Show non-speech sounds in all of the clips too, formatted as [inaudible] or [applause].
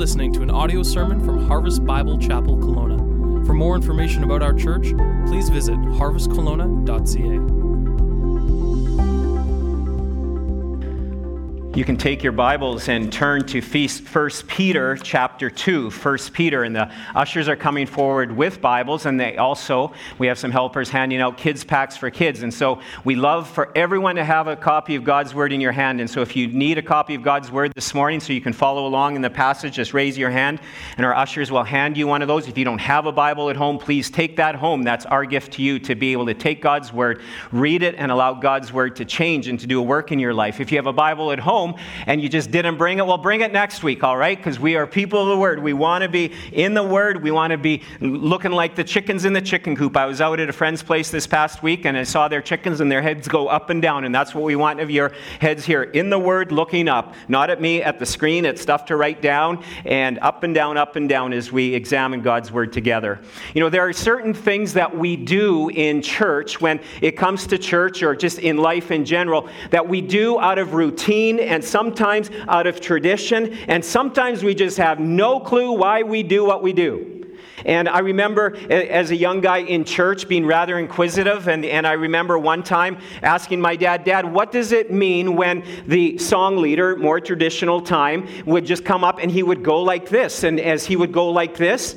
listening to an audio sermon from Harvest Bible Chapel Kelowna. For more information about our church, please visit harvestkelowna.ca. You can take your Bibles and turn to 1 Peter chapter 2. 1 Peter, and the ushers are coming forward with Bibles, and they also, we have some helpers handing out kids' packs for kids. And so we love for everyone to have a copy of God's Word in your hand. And so if you need a copy of God's Word this morning so you can follow along in the passage, just raise your hand, and our ushers will hand you one of those. If you don't have a Bible at home, please take that home. That's our gift to you to be able to take God's Word, read it, and allow God's Word to change and to do a work in your life. If you have a Bible at home, home and you just didn't bring it, well, bring it next week, all right? Because we are people of the Word. We want to be in the Word. We want to be looking like the chickens in the chicken coop. I was out at a friend's place this past week and I saw their chickens and their heads go up and down. And that's what we want of your heads here in the Word, looking up, not at me, at the screen, at stuff to write down, and up and down, up and down as we examine God's Word together. You know, there are certain things that we do in church when it comes to church or just in life in general that we do out of routine and sometimes out of tradition, and sometimes we just have no clue why we do what we do. And I remember as a young guy in church being rather inquisitive, and, and I remember one time asking my dad, Dad, what does it mean when the song leader, more traditional time, would just come up and he would go like this? And as he would go like this,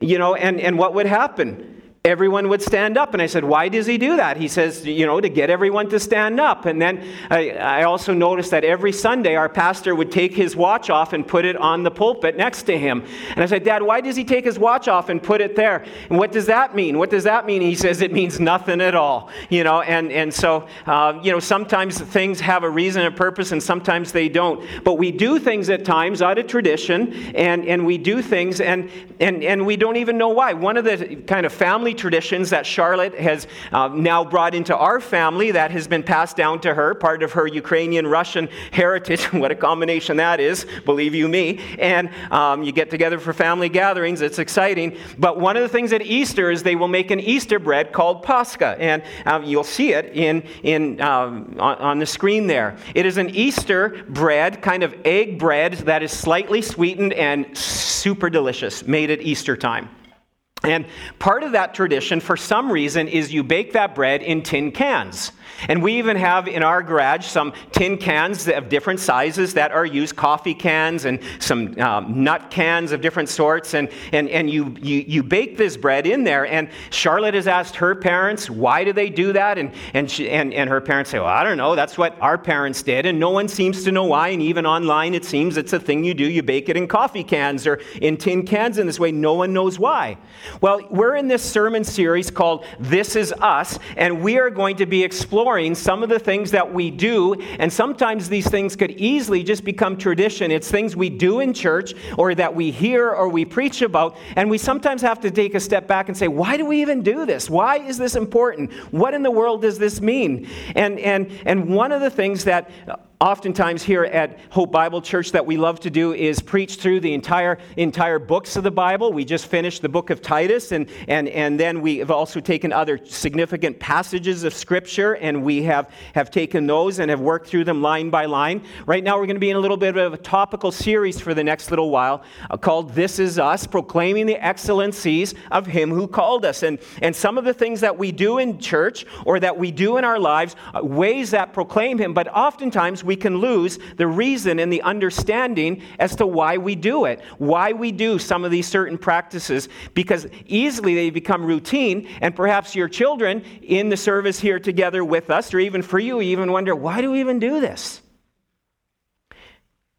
you know, and, and what would happen? Everyone would stand up. And I said, Why does he do that? He says, You know, to get everyone to stand up. And then I, I, also noticed that every Sunday our pastor would take his watch off and put it on the pulpit next to him. And I said, Dad, why does he take his watch off and put it there? And what does that mean? What does that mean? He says, It means nothing at all. You know, and, and so, uh, you know, sometimes things have a reason and purpose and sometimes they don't. But we do things at times out of tradition and, and we do things and, and, and we don't even know why. One of the kind of family traditions that Charlotte has uh, now brought into our family that has been passed down to her, part of her Ukrainian Russian heritage. [laughs] what a combination that is, believe you me. And um, you get together for family gatherings, it's exciting. But one of the things at Easter is they will make an Easter bread called Pascha. And um, you'll see it in, in, um, on, on the screen there. It is an Easter bread, kind of egg bread that is slightly sweetened and super delicious, made at Easter time. And part of that tradition, for some reason, is you bake that bread in tin cans. And we even have in our garage some tin cans of different sizes that are used coffee cans and some um, nut cans of different sorts. And, and, and you, you, you bake this bread in there. And Charlotte has asked her parents, why do they do that? And, and, she, and, and her parents say, well, I don't know. That's what our parents did. And no one seems to know why. And even online, it seems it's a thing you do. You bake it in coffee cans or in tin cans in this way. No one knows why. Well, we're in this sermon series called This Is Us. And we are going to be exploring exploring some of the things that we do, and sometimes these things could easily just become tradition. It's things we do in church or that we hear or we preach about, and we sometimes have to take a step back and say, why do we even do this? Why is this important? What in the world does this mean? And, and, and one of the things that oftentimes here at Hope Bible Church that we love to do is preach through the entire, entire books of the Bible. We just finished the book of Titus, and, and, and then we have also taken other significant passages of Scripture, and we have, have taken those and have worked through them line by line. Right now, we're going to be in a little bit of a topical series for the next little while uh, called This Is Us, proclaiming the excellencies of Him who called us. And, and some of the things that we do in church or that we do in our lives, uh, ways that proclaim Him, but oftentimes we we can lose the reason and the understanding as to why we do it, why we do some of these certain practices, because easily they become routine, and perhaps your children in the service here together with us, or even for you, even wonder, why do we even do this?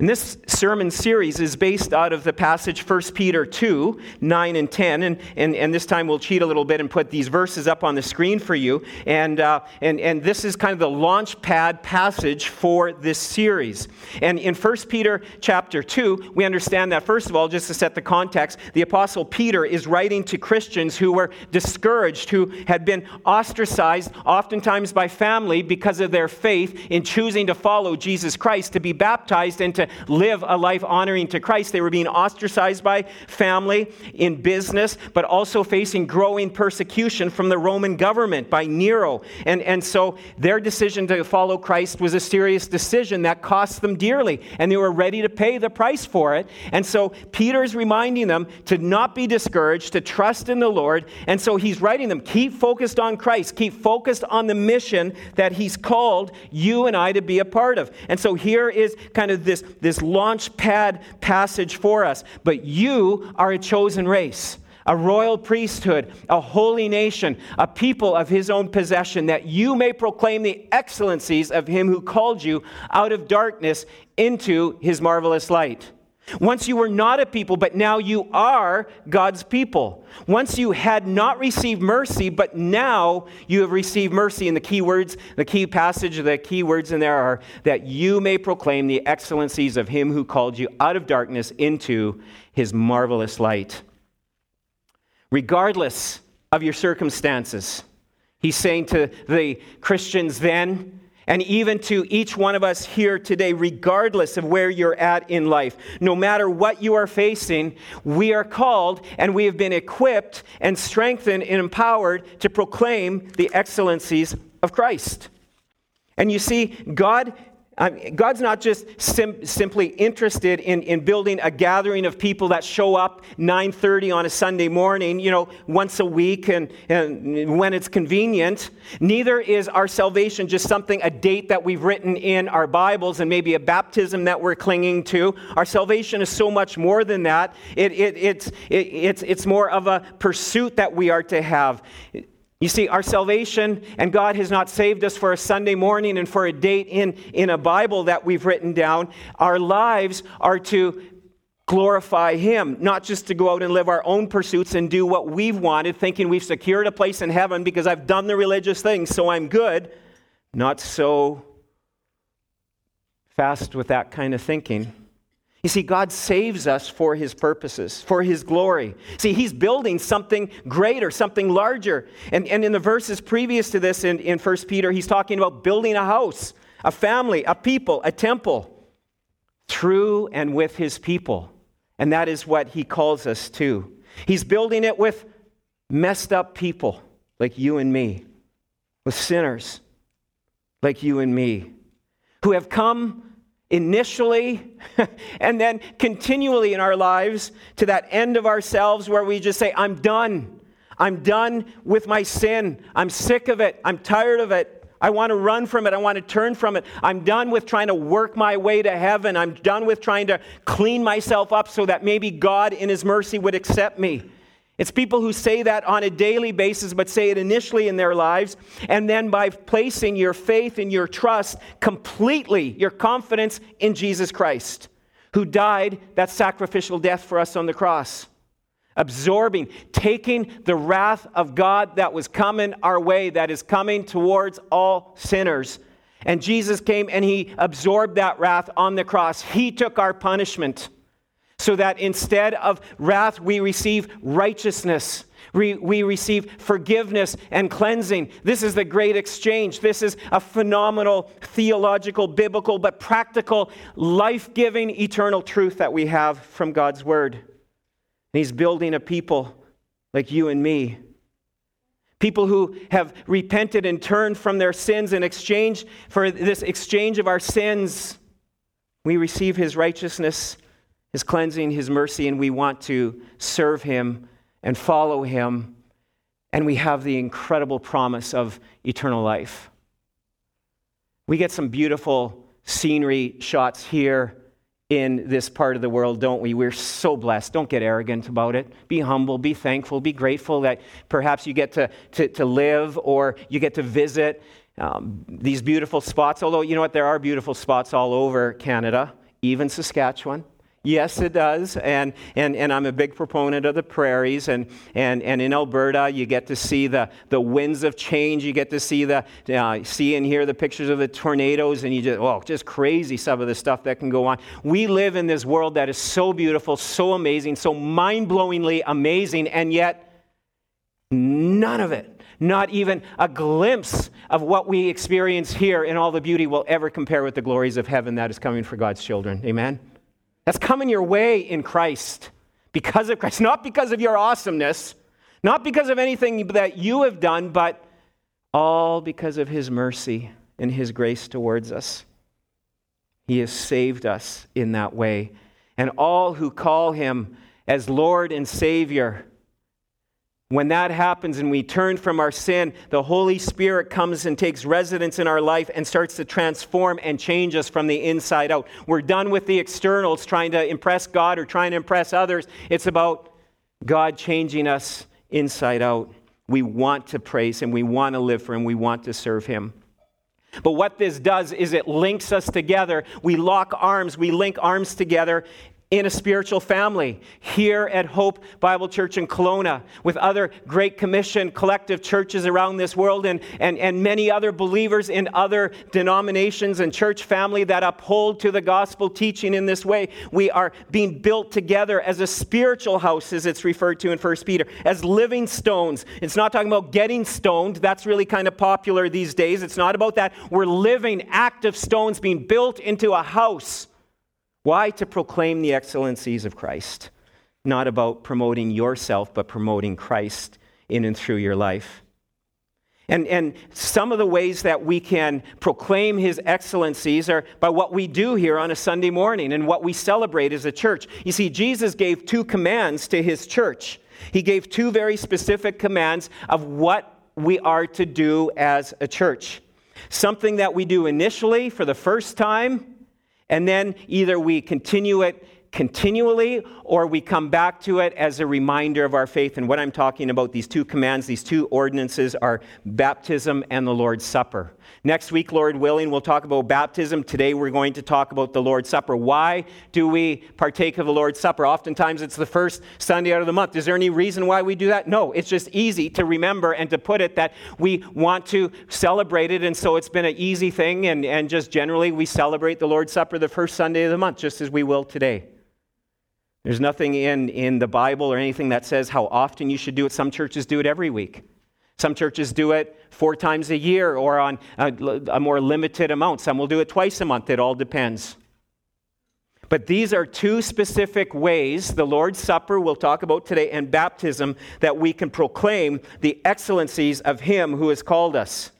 And this sermon series is based out of the passage 1 Peter 2, 9 and 10. And, and, and this time we'll cheat a little bit and put these verses up on the screen for you. And, uh, and, and this is kind of the launch pad passage for this series. And in 1 Peter chapter 2, we understand that, first of all, just to set the context, the Apostle Peter is writing to Christians who were discouraged, who had been ostracized, oftentimes by family, because of their faith in choosing to follow Jesus Christ, to be baptized, and to live a life honoring to Christ. They were being ostracized by family, in business, but also facing growing persecution from the Roman government by Nero. And, and so their decision to follow Christ was a serious decision that cost them dearly, and they were ready to pay the price for it. And so Peter's reminding them to not be discouraged, to trust in the Lord. And so he's writing them keep focused on Christ, keep focused on the mission that he's called you and I to be a part of. And so here is kind of this, this launch pad passage for us. But you are a chosen race a royal priesthood, a holy nation, a people of his own possession, that you may proclaim the excellencies of him who called you out of darkness into his marvelous light. Once you were not a people, but now you are God's people. Once you had not received mercy, but now you have received mercy. And the key words, the key passage, the key words in there are that you may proclaim the excellencies of him who called you out of darkness into his marvelous light. Regardless of your circumstances, he's saying to the Christians then, and even to each one of us here today, regardless of where you're at in life, no matter what you are facing, we are called and we have been equipped and strengthened and empowered to proclaim the excellencies of Christ. And you see, God God's not just sim- simply interested in, in building a gathering of people that show up 9.30 on a Sunday morning, you know, once a week and, and when it's convenient. Neither is our salvation just something, a date that we've written in our Bibles and maybe a baptism that we're clinging to. Our salvation is so much more than that. It, it, it's, it, it's, it's more of a pursuit that we are to have. You see, our salvation and God has not saved us for a Sunday morning and for a date in, in a Bible that we've written down. Our lives are to glorify Him, not just to go out and live our own pursuits and do what we've wanted, thinking we've secured a place in heaven because I've done the religious things, so I'm good. Not so fast with that kind of thinking. You see, God saves us for his purposes, for his glory. See, he's building something greater, something larger. And, and in the verses previous to this in, in 1 Peter, he's talking about building a house, a family, a people, a temple, through and with his people. And that is what he calls us to. He's building it with messed up people like you and me, with sinners like you and me, who have come initially [laughs] and then continually in our lives to that end of ourselves where we just say, I'm done. I'm done with my sin. I'm sick of it. I'm tired of it. I want to run from it. I want to turn from it. I'm done with trying to work my way to heaven. I'm done with trying to clean myself up so that maybe God, in His mercy, would accept me. It's people who say that on a daily basis, but say it initially in their lives. And then by placing your faith and your trust completely, your confidence in Jesus Christ, who died that sacrificial death for us on the cross. Absorbing, taking the wrath of God that was coming our way, that is coming towards all sinners. And Jesus came and he absorbed that wrath on the cross. He took our punishment so that instead of wrath, we receive righteousness. We, we receive forgiveness and cleansing. This is the great exchange. This is a phenomenal theological, biblical, but practical, life giving, eternal truth that we have from God's Word. And He's building a people like you and me. People who have repented and turned from their sins in exchange for this exchange of our sins. We receive His righteousness his cleansing, His mercy, and we want to serve Him and follow Him. And we have the incredible promise of eternal life. We get some beautiful scenery shots here in this part of the world, don't we? We're so blessed. Don't get arrogant about it. Be humble, be thankful, be grateful that perhaps you get to, to, to live or you get to visit um, these beautiful spots. Although, you know what? There are beautiful spots all over Canada, even Saskatchewan. Yes, it does. And, and, and I'm a big proponent of the prairies. And, and, and in Alberta, you get to see the, the winds of change. You get to see, the, uh, see and hear the pictures of the tornadoes. And you just, oh, just crazy some of the stuff that can go on. We live in this world that is so beautiful, so amazing, so mind blowingly amazing. And yet, none of it not even a glimpse of what we experience here in all the beauty will ever compare with the glories of heaven that is coming for God's children. Amen? That's coming your way in Christ because of Christ, [laughs] not because of your awesomeness, not because of anything that you have done, but all because of His mercy and His grace towards us. He has saved us in that way. And all who call Him as Lord and Savior, when that happens and we turn from our sin, the Holy Spirit comes and takes residence in our life and starts to transform and change us from the inside out. We're done with the externals, trying to impress God or trying to impress others. It's about God changing us inside out. We want to praise Him, we want to live for Him, we want to serve Him. But what this does is it links us together. We lock arms, we link arms together, in a spiritual family here at Hope Bible Church in Kelowna with other Great Commission collective churches around this world and, and, and many other believers in other denominations and church family that uphold to the gospel teaching in this way. We are being built together as a spiritual house, as it's referred to in 1 Peter, as living stones. It's not talking about getting stoned. That's really kind of popular these days. It's not about that. We're living, active stones being built into a house why? To proclaim the excellencies of Christ. Not about promoting yourself, but promoting Christ in and through your life. And, and some of the ways that we can proclaim his excellencies are by what we do here on a Sunday morning and what we celebrate as a church. You see, Jesus gave two commands to his church. He gave two very specific commands of what we are to do as a church. Something that we do initially for the first time, and then either we continue it continually or we come back to it as a reminder of our faith. And what I'm talking about, these two commands, these two ordinances, are baptism and the Lord's Supper. Next week, Lord willing, we'll talk about baptism. Today, we're going to talk about the Lord's Supper. Why do we partake of the Lord's Supper? Oftentimes, it's the first Sunday out of the month. Is there any reason why we do that? No, it's just easy to remember and to put it that we want to celebrate it. And so it's been an easy thing. And, and just generally, we celebrate the Lord's Supper the first Sunday of the month, just as we will today. There's nothing in, in the Bible or anything that says how often you should do it. Some churches do it every week. Some churches do it four times a year or on a, a, more limited amount. Some will do it twice a month. It all depends. But these are two specific ways the Lord's Supper, we'll talk about today, and baptism that we can proclaim the excellencies of Him who has called us.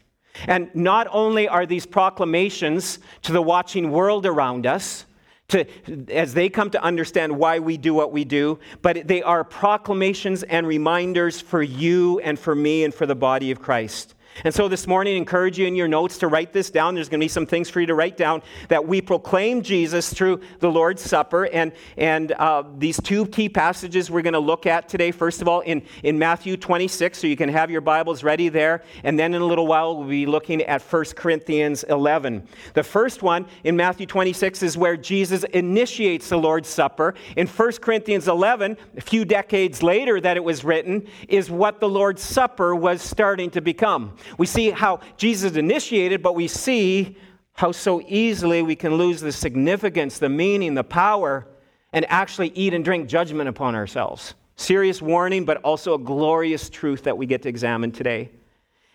And not only are these proclamations to the watching world around us, to, as they come to understand why we do what we do, but they are proclamations and reminders for you and for me and for the body of Christ. And so this morning, I encourage you in your notes to write this down. There's going to be some things for you to write down that we proclaim Jesus through the Lord's Supper. And, and uh, these two key passages we're going to look at today. First of all, in, in Matthew 26, so you can have your Bibles ready there. And then in a little while, we'll be looking at 1 Corinthians 11. The first one in Matthew 26 is where Jesus initiates the Lord's Supper. In 1 Corinthians 11, a few decades later that it was written, is what the Lord's Supper was starting to become. We see how Jesus initiated, but we see how so easily we can lose the significance, the meaning, the power, and actually eat and drink judgment upon ourselves. Serious warning, but also a glorious truth that we get to examine today.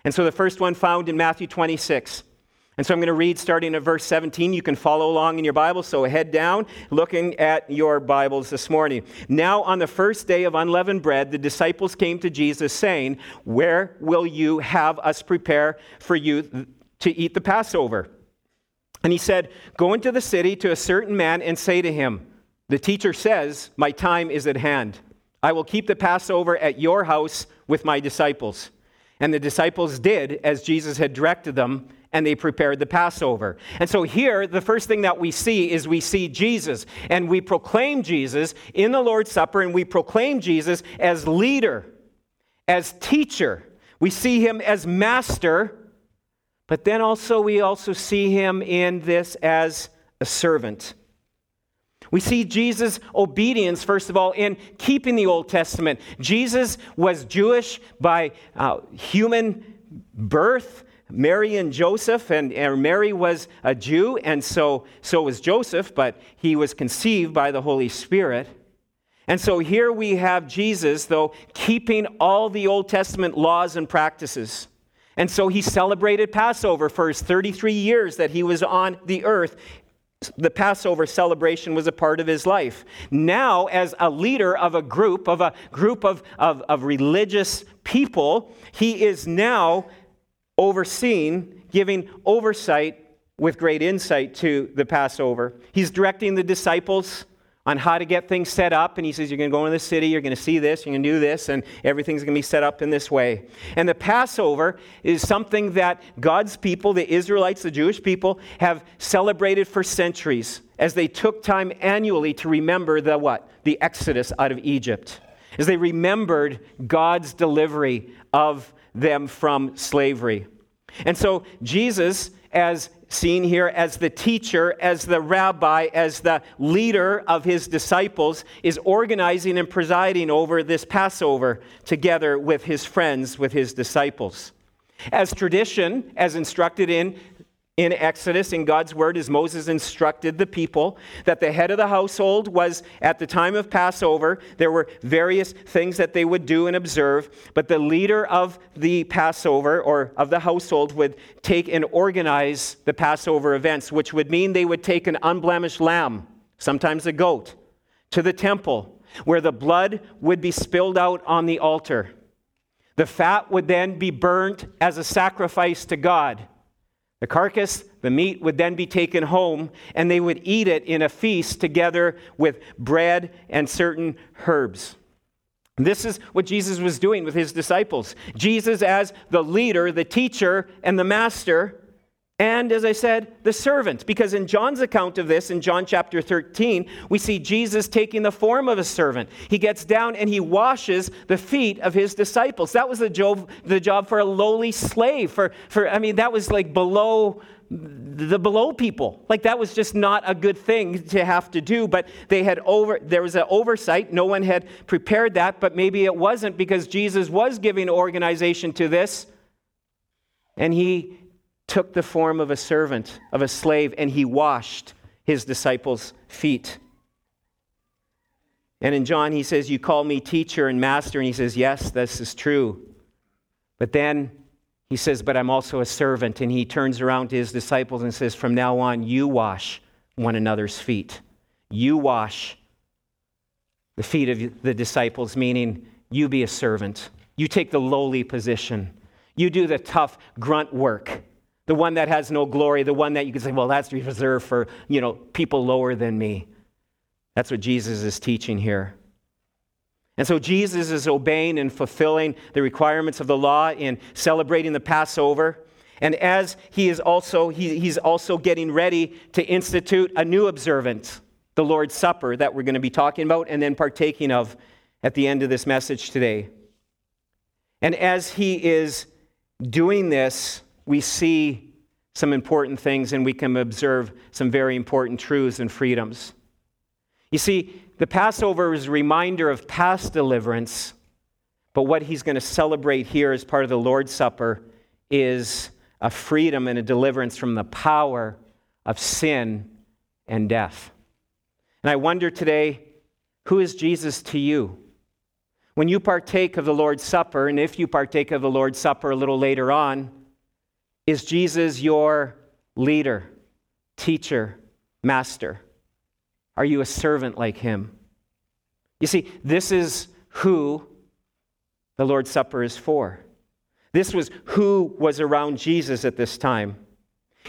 And so the first one found in Matthew 26. And so I'm going to read starting at verse 17. You can follow along in your Bible, so head down looking at your Bibles this morning. Now, on the first day of unleavened bread, the disciples came to Jesus saying, Where will you have us prepare for you to eat the Passover? And he said, Go into the city to a certain man and say to him, The teacher says, My time is at hand. I will keep the Passover at your house with my disciples. And the disciples did as Jesus had directed them and they prepared the Passover. And so here, the first thing that we see is we see Jesus, and we proclaim Jesus in the Lord's Supper, and we proclaim Jesus as leader, as teacher. We see him as master, but then also we also see him in this as a servant. We see Jesus' obedience, first of all, in keeping the Old Testament. Jesus was Jewish by uh, human birth, Mary and Joseph, and, and, Mary was a Jew, and so, so was Joseph, but he was conceived by the Holy Spirit. And so here we have Jesus, though, keeping all the Old Testament laws and practices. And so he celebrated Passover for his 33 years that he was on the earth. The Passover celebration was a part of his life. Now, as a leader of a group, of a group of, of, of religious people, he is now overseeing, giving oversight with great insight to the Passover. He's directing the disciples on how to get things set up. And he says, You're going to go into the city, you're going to see this, you're going to do this, and everything's going to be set up in this way. And the Passover is something that God's people, the Israelites, the Jewish people, have celebrated for centuries as they took time annually to remember the what? The Exodus out of Egypt. As they remembered God's delivery of them from slavery. And so Jesus, as seen here as the teacher, as the rabbi, as the leader of his disciples, is organizing and presiding over this Passover together with his friends, with his disciples. As tradition, as instructed in in Exodus, in God's word, as Moses instructed the people, that the head of the household was, at the time of Passover, there were various things that they would do and observe, but the leader of the Passover or of the household would take and organize the Passover events, which would mean they would take an unblemished lamb, sometimes a goat, to the temple, where the blood would be spilled out on the altar. The fat would then be burnt as a sacrifice to God. The carcass, the meat, would then be taken home, and they would eat it in a feast together with bread and certain herbs. This is what Jesus was doing with his disciples. Jesus, as the leader, the teacher, and the master, and as I said, the servant. Because in John's account of this, in John chapter 13, we see Jesus taking the form of a servant. He gets down and he washes the feet of his disciples. That was the job, the job for a lowly slave. For, for, I mean, that was like below the below people. Like that was just not a good thing to have to do, but they had over there was an oversight. No one had prepared that, but maybe it wasn't because Jesus was giving organization to this. And he took the form of a servant, of a slave, and he washed his disciples' feet. And in John, he says, You call me teacher and master. And he says, Yes, this is true. But then he says, But I'm also a servant. And he turns around to his disciples and says, From now on, you wash one another's feet. You wash the feet of the disciples, meaning you be a servant. You take the lowly position. You do the tough grunt work the one that has no glory, the one that you can say, well, that's reserved for, you know, people lower than me. That's what Jesus is teaching here. And so Jesus is obeying and fulfilling the requirements of the law in celebrating the Passover. And as he is also, he, he's also getting ready to institute a new observance, the Lord's Supper, that we're going to be talking about and then partaking of at the end of this message today. And as he is doing this, we see some important things and we can observe some very important truths and freedoms. You see, the Passover is a reminder of past deliverance, but what he's going to celebrate here as part of the Lord's Supper is a freedom and a deliverance from the power of sin and death. And I wonder today, who is Jesus to you? When you partake of the Lord's Supper, and if you partake of the Lord's Supper a little later on, is Jesus your leader, teacher, master? Are you a servant like him? You see, this is who the Lord's Supper is for. This was who was around Jesus at this time.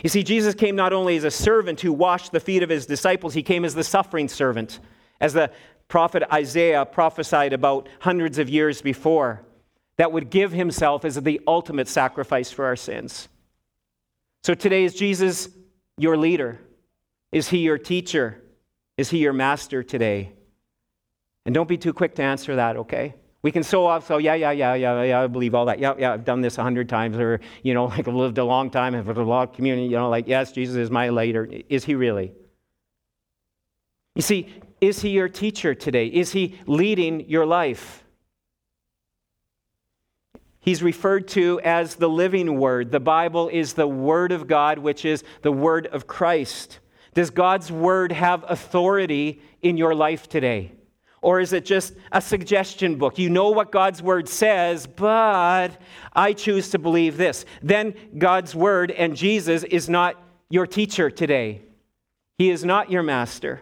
You see, Jesus came not only as a servant who washed the feet of his disciples, he came as the suffering servant, as the prophet Isaiah prophesied about hundreds of years before, that would give himself as the ultimate sacrifice for our sins. So today, is Jesus your leader? Is he your teacher? Is he your master today? And don't be too quick to answer that, okay? We can so off, so yeah, yeah, yeah, yeah, yeah, I believe all that. Yeah, yeah, I've done this a hundred times, or, you know, [laughs] like I've lived a long time, I've lived a long community, you know, like, yes, Jesus is my leader. Is he really? You see, is he your teacher today? Is he leading your life? He's referred to as the living word. The Bible is the word of God, which is the word of Christ. Does God's word have authority in your life today? Or is it just a suggestion book? You know what God's word says, but I choose to believe this. Then God's word and Jesus is not your teacher today. He is not your master.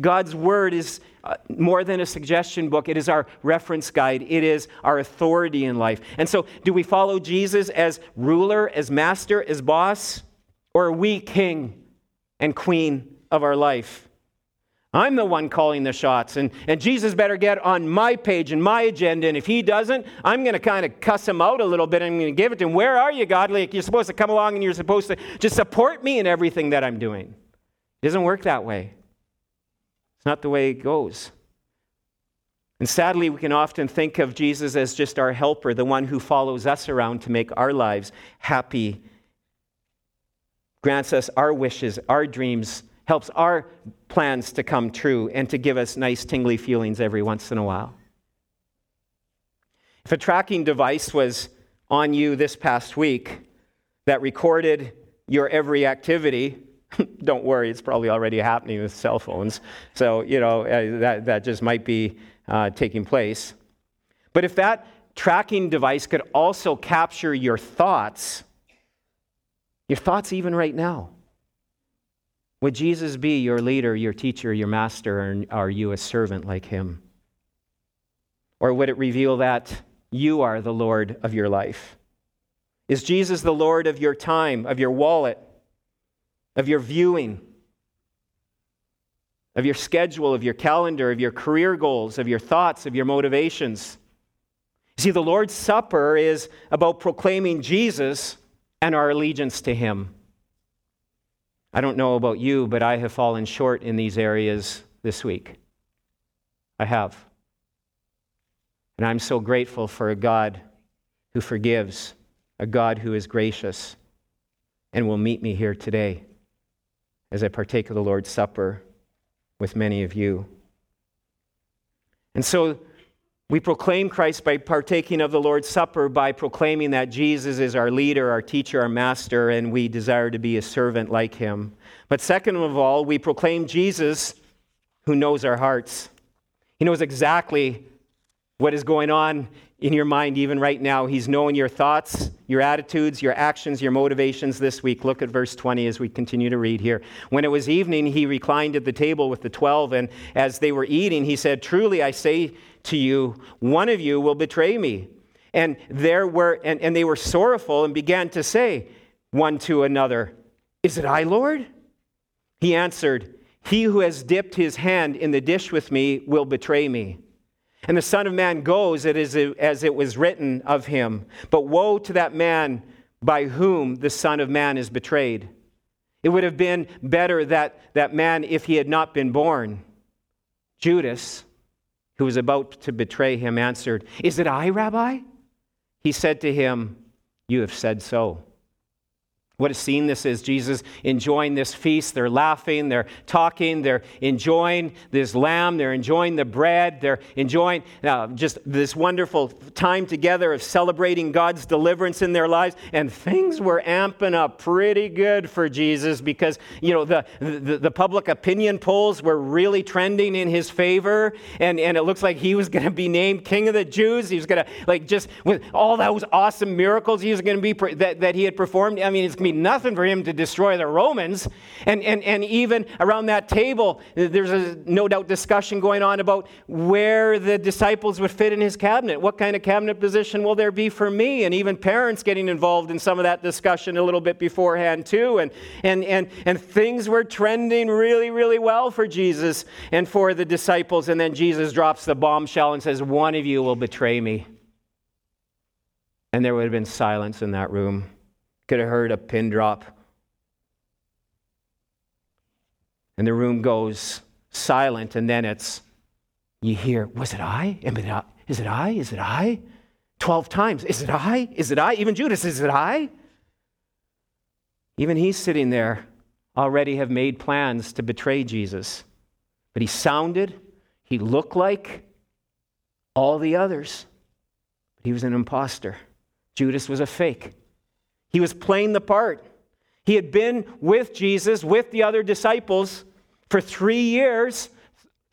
God's word is uh, more than a suggestion book, it is our reference guide, it is our authority in life. And so, do we follow Jesus as ruler, as master, as boss, or are we king and queen of our life? I'm the one calling the shots, and, and Jesus better get on my page and my agenda. And if he doesn't, I'm going to kind of cuss him out a little bit. I'm going to give it to him. Where are you, God? Like you're supposed to come along and you're supposed to just support me in everything that I'm doing. It doesn't work that way. Not the way it goes. And sadly, we can often think of Jesus as just our helper, the one who follows us around to make our lives happy, grants us our wishes, our dreams, helps our plans to come true, and to give us nice, tingly feelings every once in a while. If a tracking device was on you this past week that recorded your every activity, [laughs] Don't worry, it's probably already happening with cell phones. So, you know, uh, that, that just might be uh, taking place. But if that tracking device could also capture your thoughts, your thoughts even right now, would Jesus be your leader, your teacher, your master, and are you a servant like him? Or would it reveal that you are the Lord of your life? Is Jesus the Lord of your time, of your wallet, of your viewing, of your schedule, of your calendar, of your career goals, of your thoughts, of your motivations. See, the Lord's Supper is about proclaiming Jesus and our allegiance to Him. I don't know about you, but I have fallen short in these areas this week. I have. And I'm so grateful for a God who forgives, a God who is gracious, and will meet me here today as I partake of the Lord's Supper with many of you. And so we proclaim Christ by partaking of the Lord's Supper, by proclaiming that Jesus is our leader, our teacher, our master, and we desire to be a servant like him. But second of all, we proclaim Jesus who knows our hearts. He knows exactly what is going on in your mind even right now. He's knowing your thoughts, your attitudes, your actions, your motivations this week. Look at verse 20 as we continue to read here. When it was evening, he reclined at the table with the twelve, and as they were eating, he said, Truly I say to you, one of you will betray me. And there were and, and they were sorrowful and began to say one to another, Is it I, Lord? He answered, He who has dipped his hand in the dish with me will betray me. And the Son of Man goes as it was written of him. But woe to that man by whom the Son of Man is betrayed. It would have been better that that man, if he had not been born, Judas, who was about to betray him, answered, Is it I, Rabbi? He said to him, You have said so. What a scene this is. Jesus enjoying this feast. They're laughing, they're talking, they're enjoying this lamb, they're enjoying the bread, they're enjoying uh, just this wonderful time together of celebrating God's deliverance in their lives. And things were amping up pretty good for Jesus because, you know, the, the, the public opinion polls were really trending in his favor. And, and it looks like he was going to be named King of the Jews. He was going to, like, just with all those awesome miracles he was going to be, that, that he had performed. I mean, it's nothing for him to destroy the Romans. And, and, and even around that table, there's a no doubt discussion going on about where the disciples would fit in his cabinet. What kind of cabinet position will there be for me? And even parents getting involved in some of that discussion a little bit beforehand, too. And, and, and, and things were trending really, really well for Jesus and for the disciples. And then Jesus drops the bombshell and says, One of you will betray me. And there would have been silence in that room. Could have heard a pin drop. And the room goes silent, and then it's, you hear, was it I? Is it I? Is it I? Twelve times. Is it I? Is it I? Even Judas, is it I? Even he's sitting there, already have made plans to betray Jesus. But he sounded, he looked like all the others. But he was an impostor. Judas was a fake. He was playing the part. He had been with Jesus, with the other disciples, for three years,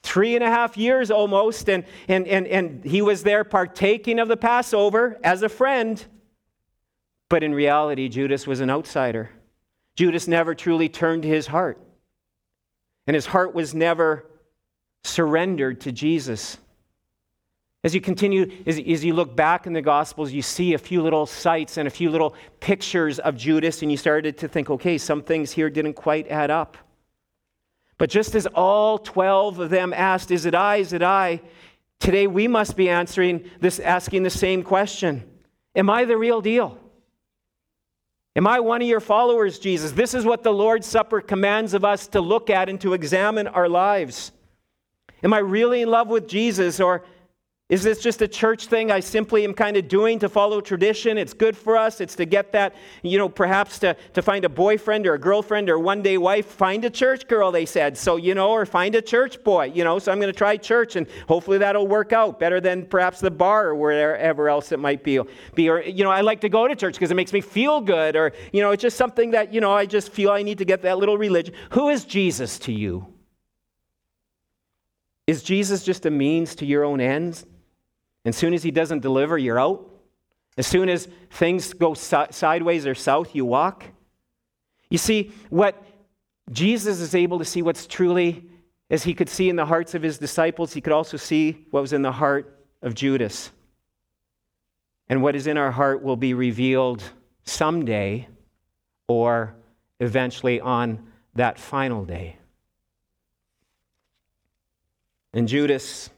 three and a half years almost, and, and, and, and he was there partaking of the Passover as a friend. But in reality, Judas was an outsider. Judas never truly turned his heart, and his heart was never surrendered to Jesus. As you continue, as, as, you look back in the Gospels, you see a few little sights and a few little pictures of Judas, and you started to think, okay, some things here didn't quite add up. But just as all 12 of them asked, Is it I? Is it I? Today we must be answering this, asking the same question Am I the real deal? Am I one of your followers, Jesus? This is what the Lord's Supper commands of us to look at and to examine our lives. Am I really in love with Jesus, or is this just a church thing I simply am kind of doing to follow tradition? It's good for us. It's to get that, you know, perhaps to, to find a boyfriend or a girlfriend or one day wife. Find a church girl, they said. So, you know, or find a church boy, you know. So I'm going to try church and hopefully that'll work out better than perhaps the bar or wherever else it might be. be or, you know, I like to go to church because it makes me feel good. Or, you know, it's just something that, you know, I just feel I need to get that little religion. Who is Jesus to you? Is Jesus just a means to your own ends? As soon as he doesn't deliver, you're out. As soon as things go si- sideways or south, you walk. You see, what Jesus is able to see what's truly, as he could see in the hearts of his disciples, he could also see what was in the heart of Judas. And what is in our heart will be revealed someday or eventually on that final day. And Judas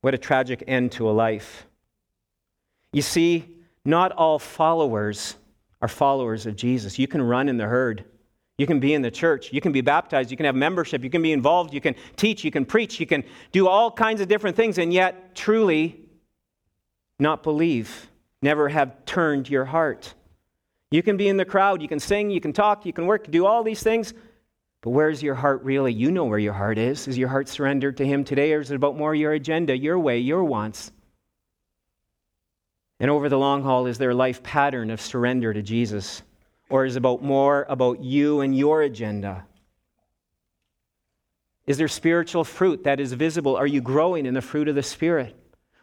what a tragic end to a life. You see, not all followers are followers of Jesus. You can run in the herd. You can be in the church. You can be baptized. You can have membership. You can be involved. You can teach. You can preach. You can do all kinds of different things and yet truly not believe, never have turned your heart. You can be in the crowd. You can sing. You can talk. You can work, do all these things, but where's your heart really? You know where your heart is. Is your heart surrendered to Him today, or is it about more your agenda, your way, your wants? And over the long haul, is there a life pattern of surrender to Jesus? Or is it about more about you and your agenda? Is there spiritual fruit that is visible? Are you growing in the fruit of the Spirit?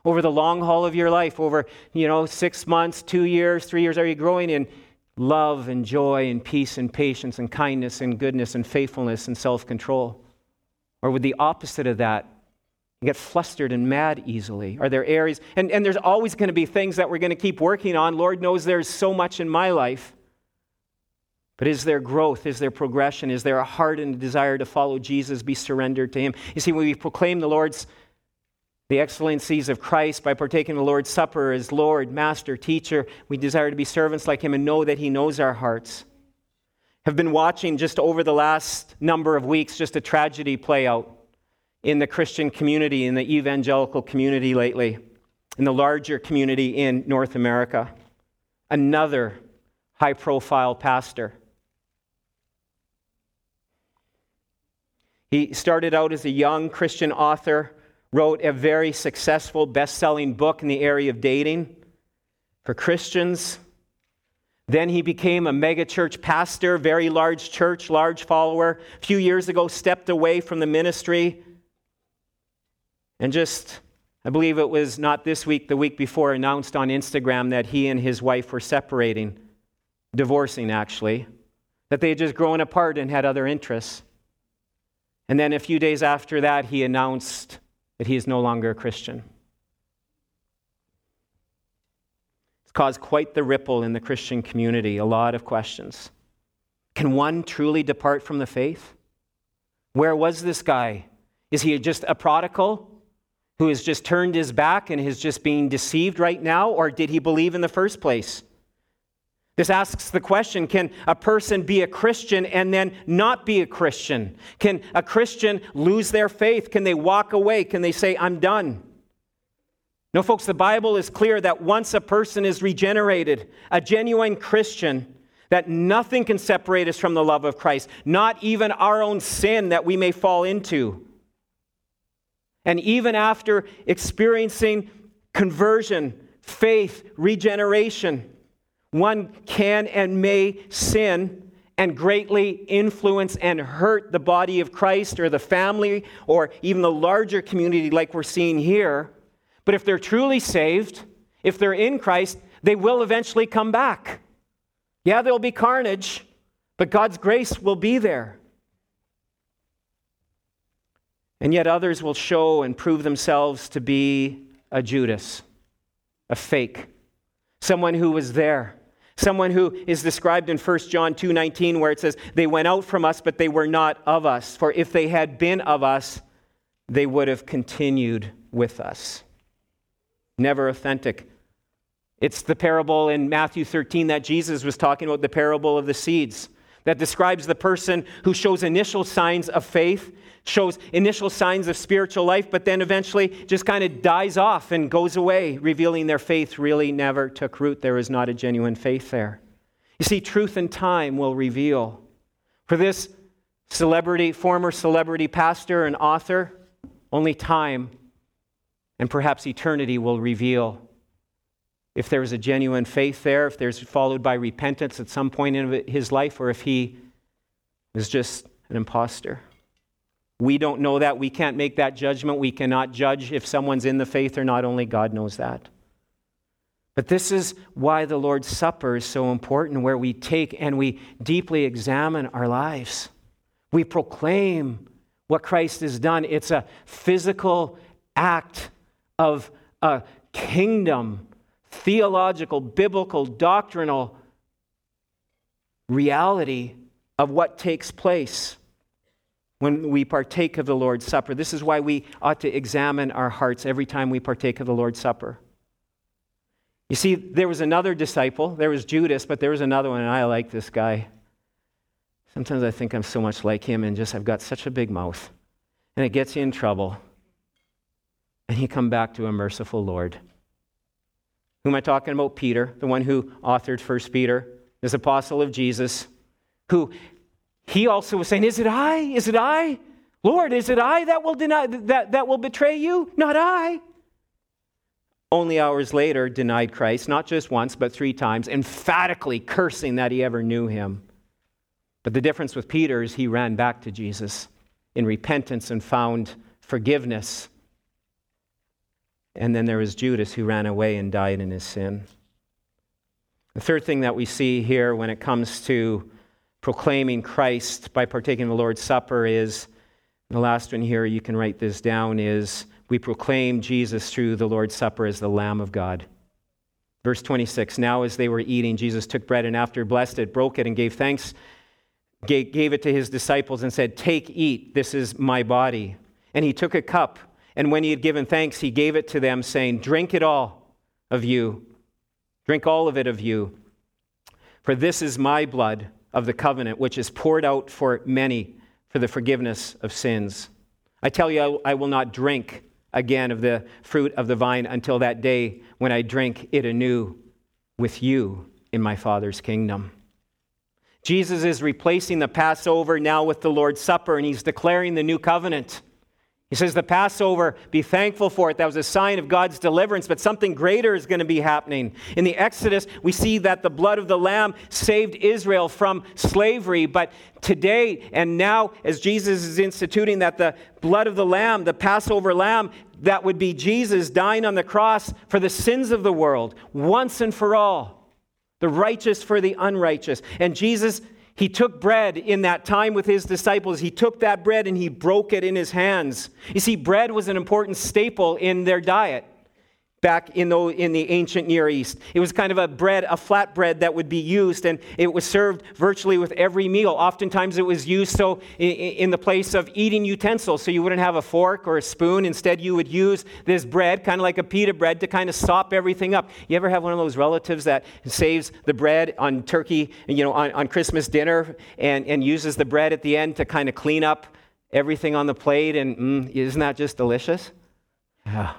Over the long haul of your life, over, you know, six months, two years, three years, are you growing in love and joy and peace and patience and kindness and goodness and faithfulness and self control? Or would the opposite of that get flustered and mad easily? Are there areas, and, and there's always going to be things that we're going to keep working on. Lord knows there's so much in my life. But is there growth? Is there progression? Is there a heart and a desire to follow Jesus, be surrendered to Him? You see, when we proclaim the Lord's the excellencies of Christ by partaking the Lord's Supper as Lord, Master, Teacher. We desire to be servants like Him and know that He knows our hearts. Have been watching just over the last number of weeks just a tragedy play out in the Christian community, in the evangelical community lately, in the larger community in North America. Another high profile pastor. He started out as a young Christian author wrote a very successful best selling book in the area of dating for Christians. Then he became a megachurch pastor, very large church, large follower. A few years ago, stepped away from the ministry and just, I believe it was not this week, the week before, announced on Instagram that he and his wife were separating, divorcing actually, that they had just grown apart and had other interests. And then a few days after that, he announced that he is no longer a Christian. It's caused quite the ripple in the Christian community, a lot of questions. Can one truly depart from the faith? Where was this guy? Is he just a prodigal who has just turned his back and is just being deceived right now, or did he believe in the first place? This asks the question can a person be a Christian and then not be a Christian? Can a Christian lose their faith? Can they walk away? Can they say, I'm done? No, folks, the Bible is clear that once a person is regenerated, a genuine Christian, that nothing can separate us from the love of Christ, not even our own sin that we may fall into. And even after experiencing conversion, faith, regeneration, one can and may sin and greatly influence and hurt the body of Christ or the family or even the larger community, like we're seeing here. But if they're truly saved, if they're in Christ, they will eventually come back. Yeah, there'll be carnage, but God's grace will be there. And yet others will show and prove themselves to be a Judas, a fake, someone who was there, someone who is described in 1 John 2:19 where it says they went out from us but they were not of us for if they had been of us they would have continued with us. Never authentic. It's the parable in Matthew 13 that Jesus was talking about, the parable of the seeds, that describes the person who shows initial signs of faith shows initial signs of spiritual life, but then eventually just kind of dies off and goes away, revealing their faith really never took root. There is not a genuine faith there. You see, truth and time will reveal. For this celebrity, former celebrity pastor and author, only time and perhaps eternity will reveal if there is a genuine faith there, if there's followed by repentance at some point in his life, or if he is just an impostor. We don't know that. We can't make that judgment. We cannot judge if someone's in the faith or not. Only God knows that. But this is why the Lord's Supper is so important, where we take and we deeply examine our lives. We proclaim what Christ has done. It's a physical act of a kingdom, theological, biblical, doctrinal reality of what takes place when we partake of the Lord's Supper. This is why we ought to examine our hearts every time we partake of the Lord's Supper. You see, there was another disciple, there was Judas, but there was another one, and I like this guy. Sometimes I think I'm so much like him, and just I've got such a big mouth, and it gets you in trouble. And he come back to a merciful Lord. Who am I talking about? Peter, the one who authored First Peter, this apostle of Jesus, who he also was saying, Is it I? Is it I? Lord, is it I that will deny that, that will betray you? Not I. Only hours later denied Christ, not just once, but three times, emphatically cursing that he ever knew him. But the difference with Peter is he ran back to Jesus in repentance and found forgiveness. And then there was Judas who ran away and died in his sin. The third thing that we see here when it comes to proclaiming Christ by partaking the Lord's Supper is, the last one here, you can write this down, is we proclaim Jesus through the Lord's Supper as the Lamb of God. Verse 26 Now, as they were eating, Jesus took bread and after blessed it, broke it, and gave thanks, gave it to his disciples, and said, Take, eat, this is my body. And he took a cup, and when he had given thanks, he gave it to them, saying, Drink it all of you. Drink all of it of you. For this is my blood of the covenant, which is poured out for many for the forgiveness of sins. I tell you, I will not drink again of the fruit of the vine until that day when I drink it anew with you in my Father's kingdom. Jesus is replacing the Passover now with the Lord's Supper, and he's declaring the new covenant. He says, The Passover, be thankful for it. That was a sign of God's deliverance, but something greater is going to be happening. In the Exodus, we see that the blood of the Lamb saved Israel from slavery, but today and now, as Jesus is instituting that the blood of the Lamb, the Passover Lamb, that would be Jesus dying on the cross for the sins of the world, once and for all, the righteous for the unrighteous. And Jesus he took bread in that time with his disciples. He took that bread and he broke it in his hands. You see, bread was an important staple in their diet back in the, in the ancient Near East. It was kind of a bread, a flat bread that would be used, and it was served virtually with every meal. Oftentimes it was used so in, in the place of eating utensils, so you wouldn't have a fork or a spoon. Instead, you would use this bread, kind of like a pita bread, to kind of sop everything up. You ever have one of those relatives that saves the bread on turkey, you know, on, on Christmas dinner and, and uses the bread at the end to kind of clean up everything on the plate? And mm, isn't that just delicious? Yeah.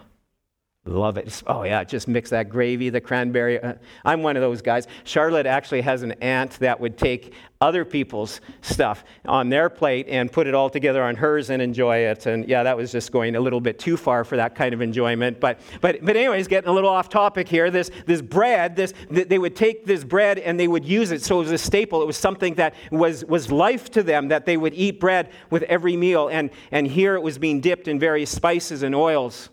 Love it. Oh, yeah, just mix that gravy, the cranberry. Uh, I'm one of those guys. Charlotte actually has an aunt that would take other people's stuff on their plate and put it all together on hers and enjoy it. And yeah, that was just going a little bit too far for that kind of enjoyment. But, but, but anyways, getting a little off topic here. This, this bread, this, they would take this bread and they would use it. So it was a staple. It was something that was, was life to them, that they would eat bread with every meal. And, and here it was being dipped in various spices and oils.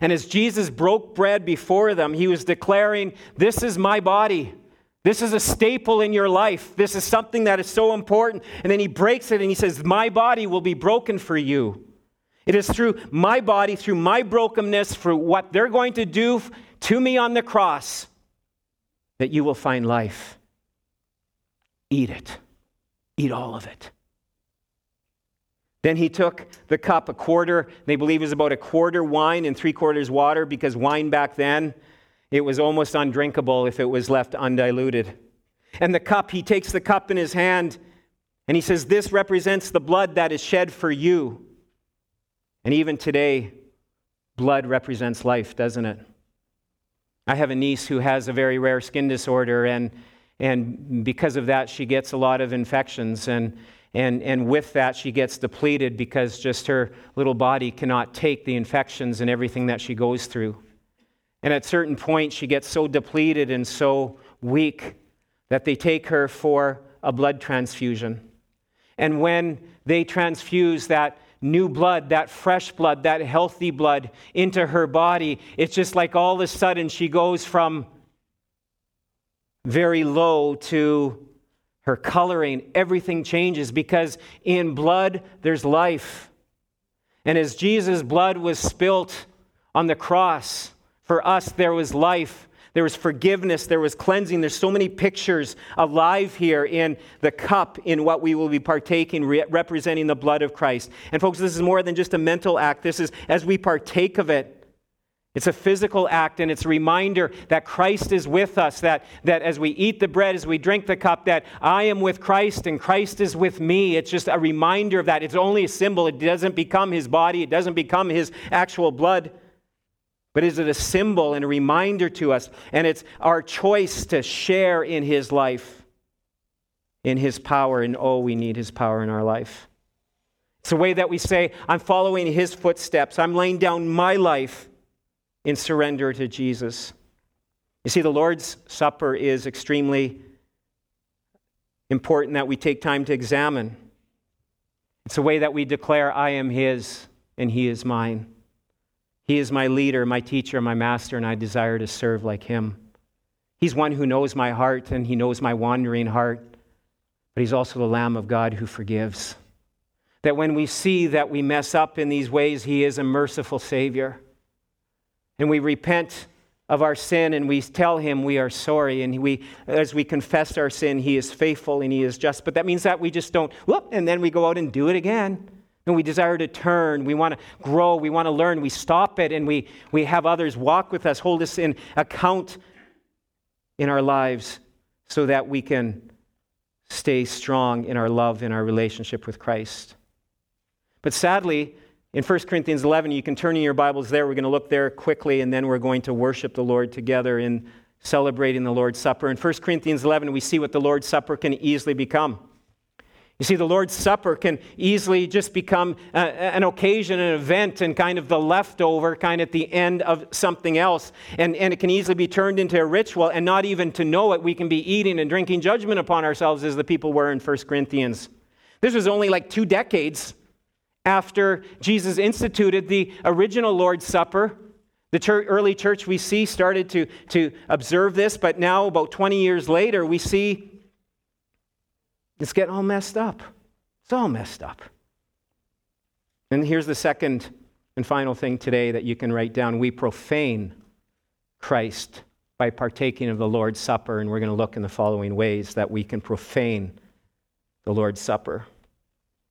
And as Jesus broke bread before them, he was declaring, This is my body. This is a staple in your life. This is something that is so important. And then he breaks it and he says, My body will be broken for you. It is through my body, through my brokenness, for what they're going to do to me on the cross, that you will find life. Eat it. Eat all of it. Then he took the cup, a quarter, they believe it was about a quarter wine and three quarters water, because wine back then, it was almost undrinkable if it was left undiluted. And the cup, he takes the cup in his hand and he says, This represents the blood that is shed for you. And even today, blood represents life, doesn't it? I have a niece who has a very rare skin disorder, and, and because of that, she gets a lot of infections. And and, and with that, she gets depleted because just her little body cannot take the infections and everything that she goes through. And at certain point, she gets so depleted and so weak that they take her for a blood transfusion. And when they transfuse that new blood, that fresh blood, that healthy blood into her body, it's just like all of a sudden she goes from very low to her coloring, everything changes because in blood there's life. And as Jesus' blood was spilt on the cross, for us there was life. There was forgiveness, there was cleansing. There's so many pictures alive here in the cup, in what we will be partaking, re- representing the blood of Christ. And, folks, this is more than just a mental act. This is as we partake of it, it's a physical act, and it's a reminder that Christ is with us, that, that as we eat the bread, as we drink the cup, that I am with Christ and Christ is with me. It's just a reminder of that. It's only a symbol. It doesn't become his body, it doesn't become his actual blood. But is it a symbol and a reminder to us? And it's our choice to share in his life, in his power, and oh, we need his power in our life. It's a way that we say, I'm following his footsteps, I'm laying down my life in surrender to Jesus. You see, the Lord's Supper is extremely important that we take time to examine. It's a way that we declare, I am His and He is mine. He is my leader, my teacher, my master, and I desire to serve like Him. He's one who knows my heart and He knows my wandering heart, but He's also the Lamb of God who forgives. That when we see that we mess up in these ways, He is a merciful Savior and we repent of our sin and we tell him we are sorry. And we as we confess our sin he is faithful and he is just. But that means that we just don't whoop and then we go out and do it again. And we desire to turn. We want to grow. We want to learn. We stop it and we we have others walk with us hold us in account in our lives so that we can stay strong in our love in our relationship with christ. But sadly in 1 Corinthians 11, you can turn in your Bibles there. We're going to look there quickly, and then we're going to worship the Lord together in celebrating the Lord's Supper. In 1 Corinthians 11, we see what the Lord's Supper can easily become. You see, the Lord's Supper can easily just become uh, a, an occasion, an event, and kind of the leftover, kind of at the end of something else. And, and it can easily be turned into a ritual, and not even to know it, we can be eating and drinking judgment upon ourselves as the people were in 1 Corinthians. This was only like two decades after Jesus instituted the original Lord's Supper. The church, early church we see started to, to observe this, but now, about 20 years later, we see it's getting all messed up. It's all messed up. And here's the second and final thing today that you can write down we profane Christ by partaking of the Lord's Supper, and we're going to look in the following ways that we can profane the Lord's Supper.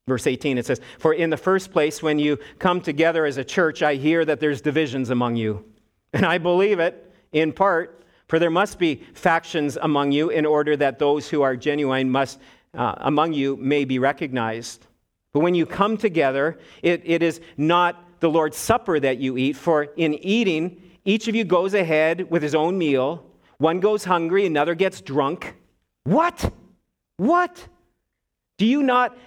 Verse 18, it says, For in the first place, when you come together as a church, I hear that there's divisions among you. And I believe it in part, for there must be factions among you in order that those who are genuine must, uh, among you may be recognized. But when you come together, it, it is not the Lord's Supper that you eat, for in eating, each of you goes ahead with his own meal. One goes hungry, another gets drunk. What? What? Do you not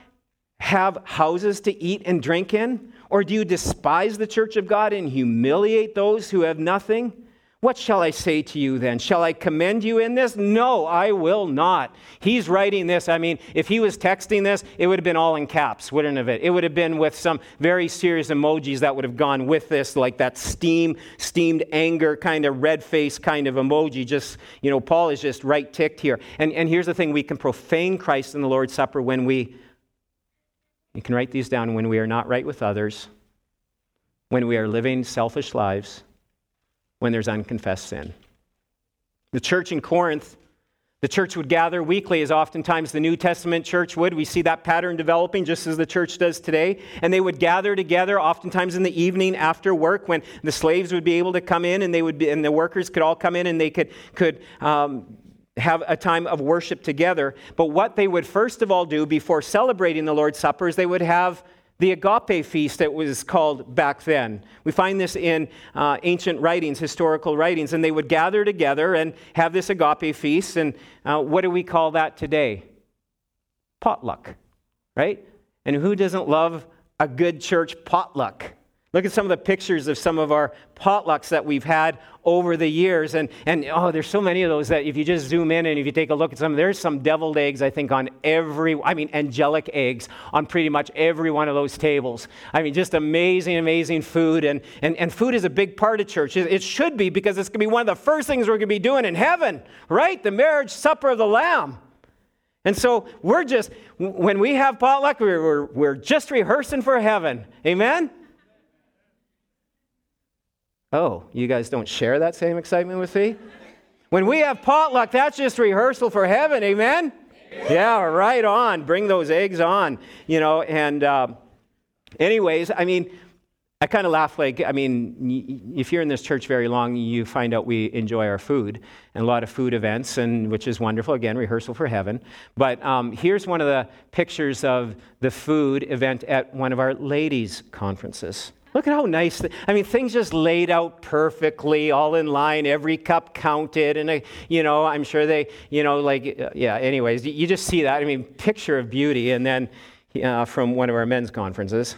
have houses to eat and drink in? Or do you despise the church of God and humiliate those who have nothing? What shall I say to you then? Shall I commend you in this? No, I will not. He's writing this. I mean, if he was texting this, it would have been all in caps, wouldn't it? It would have been with some very serious emojis that would have gone with this, like that steam, steamed anger kind of red face kind of emoji. Just, you know, Paul is just right ticked here. And, and here's the thing we can profane Christ in the Lord's Supper when we, you can write these down, when we are not right with others, when we are living selfish lives when there's unconfessed sin. The church in Corinth, the church would gather weekly, as oftentimes the New Testament church would. We see that pattern developing just as the church does today. And they would gather together, oftentimes in the evening after work, when the slaves would be able to come in and they would be, and the workers could all come in and they could, could um, have a time of worship together. But what they would first of all do before celebrating the Lord's Supper is they would have the agape feast that was called back then. We find this in uh, ancient writings, historical writings, and they would gather together and have this agape feast. And uh, what do we call that today? Potluck, right? And who doesn't love a good church potluck? Look at some of the pictures of some of our potlucks that we've had over the years. And, and oh, there's so many of those that if you just zoom in and if you take a look at some, there's some deviled eggs, I think, on every, I mean, angelic eggs on pretty much every one of those tables. I mean, just amazing, amazing food. And, and, and food is a big part of church. It, should be because it's going to be one of the first things we're going to be doing in heaven, right? The marriage supper of the Lamb. And so we're just, when we have potluck, we're, we're just rehearsing for heaven. Amen? Oh, you guys don't share that same excitement with me? When we have potluck, that's just rehearsal for heaven, amen? Yeah, right on. Bring those eggs on, you know. And, uh, anyways, I mean, I kind of laugh like, I mean, if you're in this church very long, you find out we enjoy our food and a lot of food events, and which is wonderful. Again, rehearsal for heaven. But um, here's one of the pictures of the food event at one of our ladies' conferences. Look at how nice. I mean, things just laid out perfectly, all in line, every cup counted. And, I, you know, I'm sure they, you know, like, uh, yeah, anyways, you just see that. I mean, picture of beauty. And then uh, from one of our men's conferences.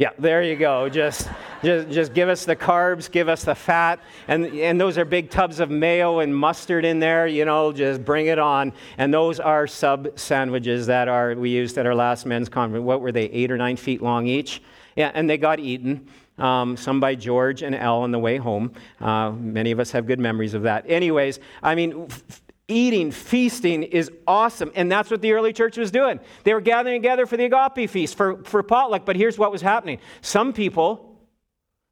Yeah, there you go. Just, just, just give us the carbs, give us the fat, and, and those are big tubs of mayo and mustard in there. You know, just bring it on. And those are sub sandwiches that are we used at our last men's conference. What were they? Eight or nine feet long each. Yeah, and they got eaten. Um, some by George and Elle on the way home. Uh, many of us have good memories of that. Anyways, I mean, f- eating, feasting is awesome. And that's what the early church was doing. They were gathering together for the agape feast, for, for potluck. But here's what was happening some people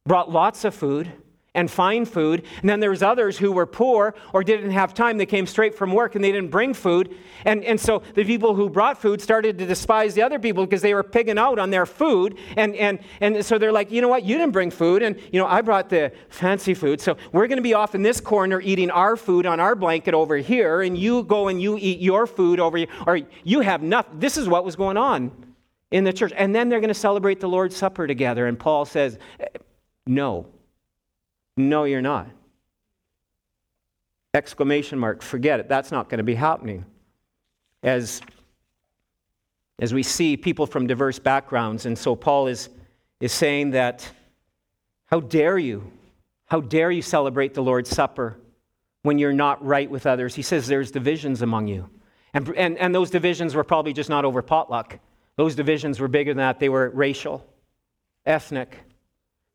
brought lots of food and find food. And then there's others who were poor or didn't have time. They came straight from work and they didn't bring food. And, and so the people who brought food started to despise the other people because they were pigging out on their food. And, and, and so they're like, you know what? You didn't bring food. And, you know, I brought the fancy food. So we're going to be off in this corner eating our food on our blanket over here. And you go and you eat your food over here. Or you have nothing. This is what was going on in the church. And then they're going to celebrate the Lord's Supper together. And Paul says, eh, no. No, you're not. Exclamation mark, forget it. That's not going to be happening. As, as we see people from diverse backgrounds, and so Paul is, is saying that, how dare you? How dare you celebrate the Lord's Supper when you're not right with others? He says there's divisions among you. And, and, and those divisions were probably just not over potluck. Those divisions were bigger than that. They were racial, ethnic,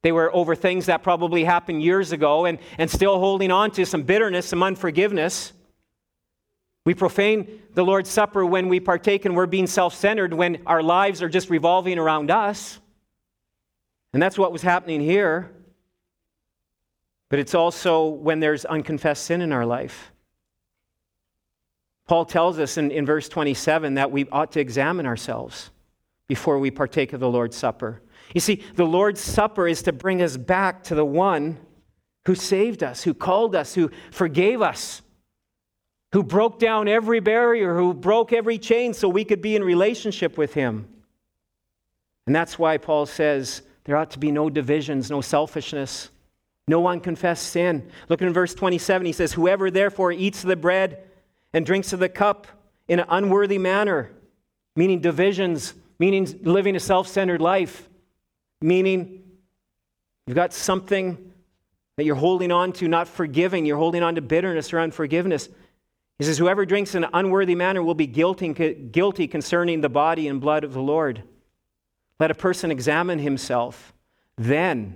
they were over things that probably happened years ago and, and still holding on to some bitterness, some unforgiveness. We profane the Lord's Supper when we partake and we're being self centered, when our lives are just revolving around us. And that's what was happening here. But it's also when there's unconfessed sin in our life. Paul tells us in, in verse 27 that we ought to examine ourselves before we partake of the Lord's Supper. You see, the Lord's Supper is to bring us back to the one who saved us, who called us, who forgave us, who broke down every barrier, who broke every chain so we could be in relationship with him. And that's why Paul says There ought to be no divisions, no selfishness, no unconfessed sin. Look in verse 27. He says, Whoever therefore eats the bread and drinks of the cup in an unworthy manner, meaning divisions, meaning living a self centered life, meaning you've got something that you're holding on to, not forgiving, you're holding on to bitterness or unforgiveness. He says, Whoever drinks in an unworthy manner will be guilty, guilty concerning the body and blood of the Lord. Let a person examine himself, then,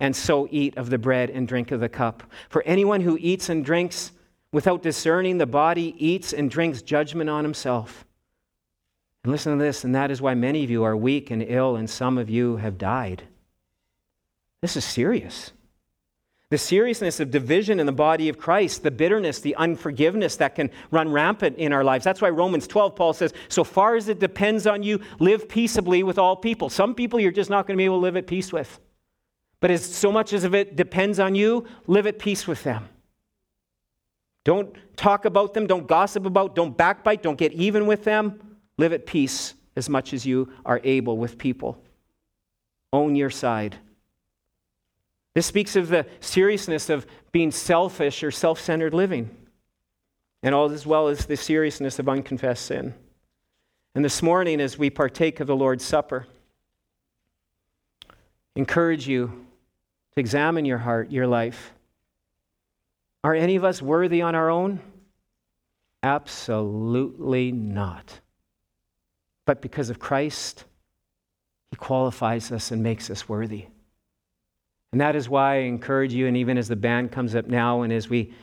and so eat of the bread and drink of the cup. For anyone who eats and drinks without discerning the body eats and drinks judgment on himself. And listen to this, and that is why many of you are weak and ill, and some of you have died. This is serious. The seriousness of division in the body of Christ, the bitterness, the unforgiveness that can run rampant in our lives. That's why Romans 12, Paul says, so far as it depends on you, live peaceably with all people. Some people you're just not going to be able to live at peace with. But as so much as it depends on you, live at peace with them. Don't talk about them, don't gossip about, don't backbite, don't get even with them. Live at peace as much as you are able with people. Own your side. This speaks of the seriousness of being selfish or self centered living, and all as well as the seriousness of unconfessed sin. And this morning, as we partake of the Lord's Supper, encourage you to examine your heart, your life. Are any of us worthy on our own? Absolutely not. But because of Christ, He qualifies us and makes us worthy. And that is why I encourage you, and even as the band comes up now, and as we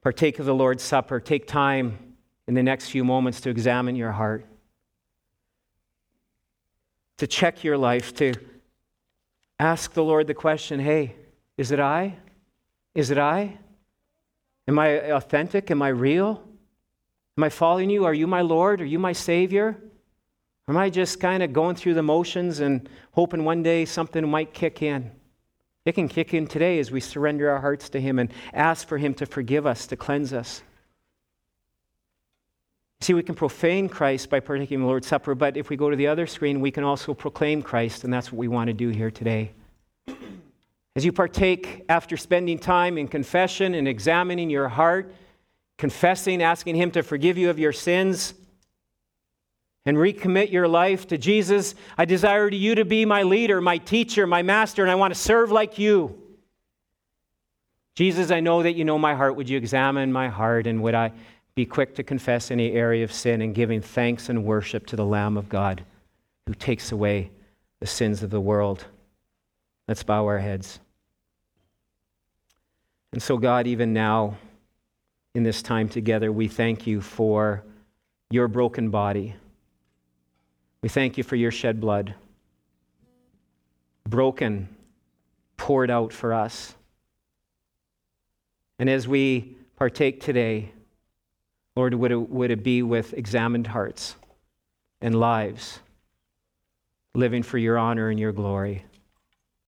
partake of the Lord's Supper, take time in the next few moments to examine your heart, to check your life, to ask the Lord the question hey, is it I? Is it I? Am I authentic? Am I real? Am I following you? Are you my Lord? Are you my Savior? Am I just kind of going through the motions and hoping one day something might kick in? It can kick in today as we surrender our hearts to Him and ask for Him to forgive us, to cleanse us. See, we can profane Christ by partaking the Lord's Supper, but if we go to the other screen, we can also proclaim Christ, and that's what we want to do here today. As you partake after spending time in confession and examining your heart, confessing, asking Him to forgive you of your sins, and recommit your life to Jesus. I desire you to be my leader, my teacher, my master, and I want to serve like you. Jesus, I know that you know my heart. Would you examine my heart and would I be quick to confess any area of sin and giving thanks and worship to the Lamb of God who takes away the sins of the world? Let's bow our heads. And so, God, even now, in this time together, we thank you for your broken body we thank you for your shed blood, broken, poured out for us. And as we partake today, Lord, would it, would it be with examined hearts and lives, living for your honor and your glory?